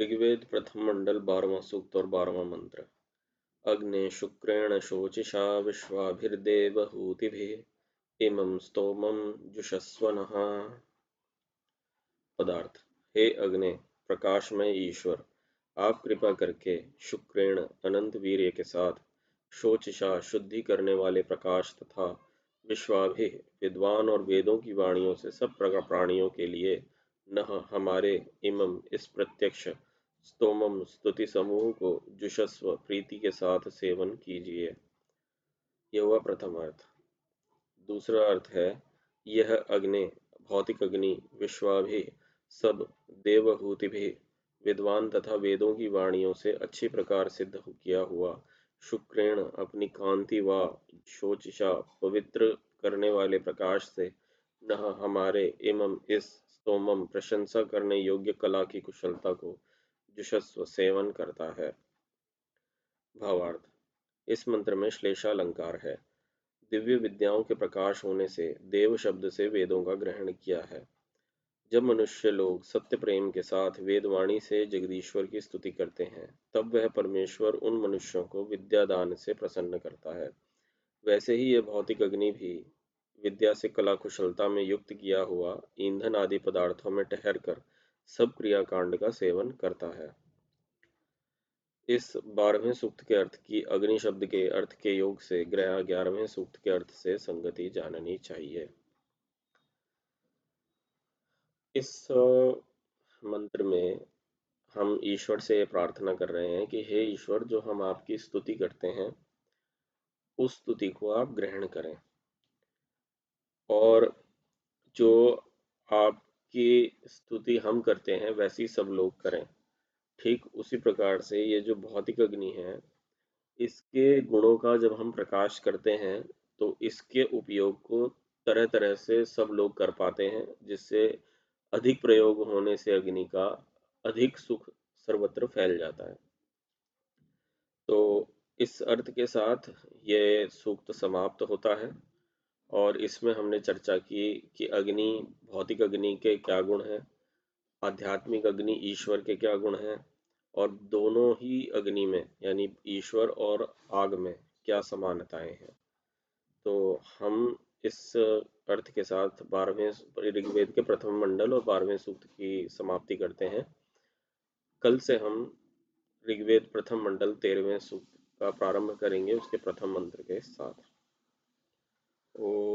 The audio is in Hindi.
ऋग्वेद प्रथम मंडल बारहवा सूक्त और बारहवा मंत्र। अग्ने शुक्रेण शोचिषा विश्वाभिर्देवहूतिभिः, इमं स्तोमं जुषस्वनः। पदार्थ, हे अग्ने, प्रकाशमय ईश्वर, आप कृपा करके शुक्रेण अनंत वीर्य के साथ शोचिषा शुद्धि करने वाले प्रकाश तथा विश्वाभि, विद्वान और वेदों की वाणियों से सब प्रकार प्राणियों के लिए न हमारे इमम इस प्रत्यक्ष स्तोमम स्तुति समूह को जुषस्व प्रीति के साथ सेवन कीजिए। यह हुआ प्रथम अर्थ। दूसरा अर्थ है, यह अग्नि, भौतिक अग्नि, विश्वाभि, सब देवहूति भी विद्वान तथा वेदों की वाणियों से अच्छी प्रकार सिद्ध किया हुआ शुक्रेण। अपनी कांति व शोचिशा पवित्र करने वाले प्रकाश से न हमारे एवं इस स्तोमम प्रशंसा करने योग्य कला की कुशलता को जुशस्व सेवन करता है। भावार्थ। इस मंत्र में श्लेषालंकार है। दिव्य विद्याओं के प्रकाश होने से देव शब्द से वेदों का ग्रहण किया है। जब मनुष्य लोग सत्य प्रेम के साथ वेदवाणी से जगदीश्वर की स्तुति करते हैं, तब वह परमेश्वर उन मनुष्यों को विद्यादान से प्रसन्न करता है। वैसे ही यह भौतिक अग्नि भी विद्या से कला कुशलता में युक्त किया हुआ ईंधन आदि पदार्थों में ठहर कर सब क्रियाकांड का सेवन करता है। इस बारहवें सूक्त के अर्थ की अग्नि शब्द के अर्थ के योग से ग्रह ग्यारहवें सूक्त के अर्थ से संगति जाननी चाहिए। इस मंत्र में हम ईश्वर से प्रार्थना कर रहे हैं कि हे ईश्वर, जो हम आपकी स्तुति करते हैं, उस स्तुति को आप ग्रहण करें। और जो आपकी स्तुति हम करते हैं, वैसी सब लोग करें। ठीक उसी प्रकार से ये जो भौतिक अग्नि है, इसके गुणों का जब हम प्रकाश करते हैं तो इसके उपयोग को तरह तरह से सब लोग कर पाते हैं, जिससे अधिक प्रयोग होने से अग्नि का अधिक सुख सर्वत्र फैल जाता है। तो इस अर्थ के साथ ये सूक्त समाप्त होता है और इसमें हमने चर्चा की कि अग्नि, भौतिक अग्नि के क्या गुण हैं, आध्यात्मिक अग्नि ईश्वर के क्या गुण हैं और दोनों ही अग्नि में, यानी ईश्वर और आग में क्या समानताएँ हैं। तो हम इस अर्थ के साथ बारहवें ऋग्वेद के प्रथम मंडल और बारहवें सूक्त की समाप्ति करते हैं। कल से हम ऋग्वेद प्रथम मंडल तेरहवें सूक्त का प्रारंभ करेंगे, उसके प्रथम मंत्र के साथ। ओ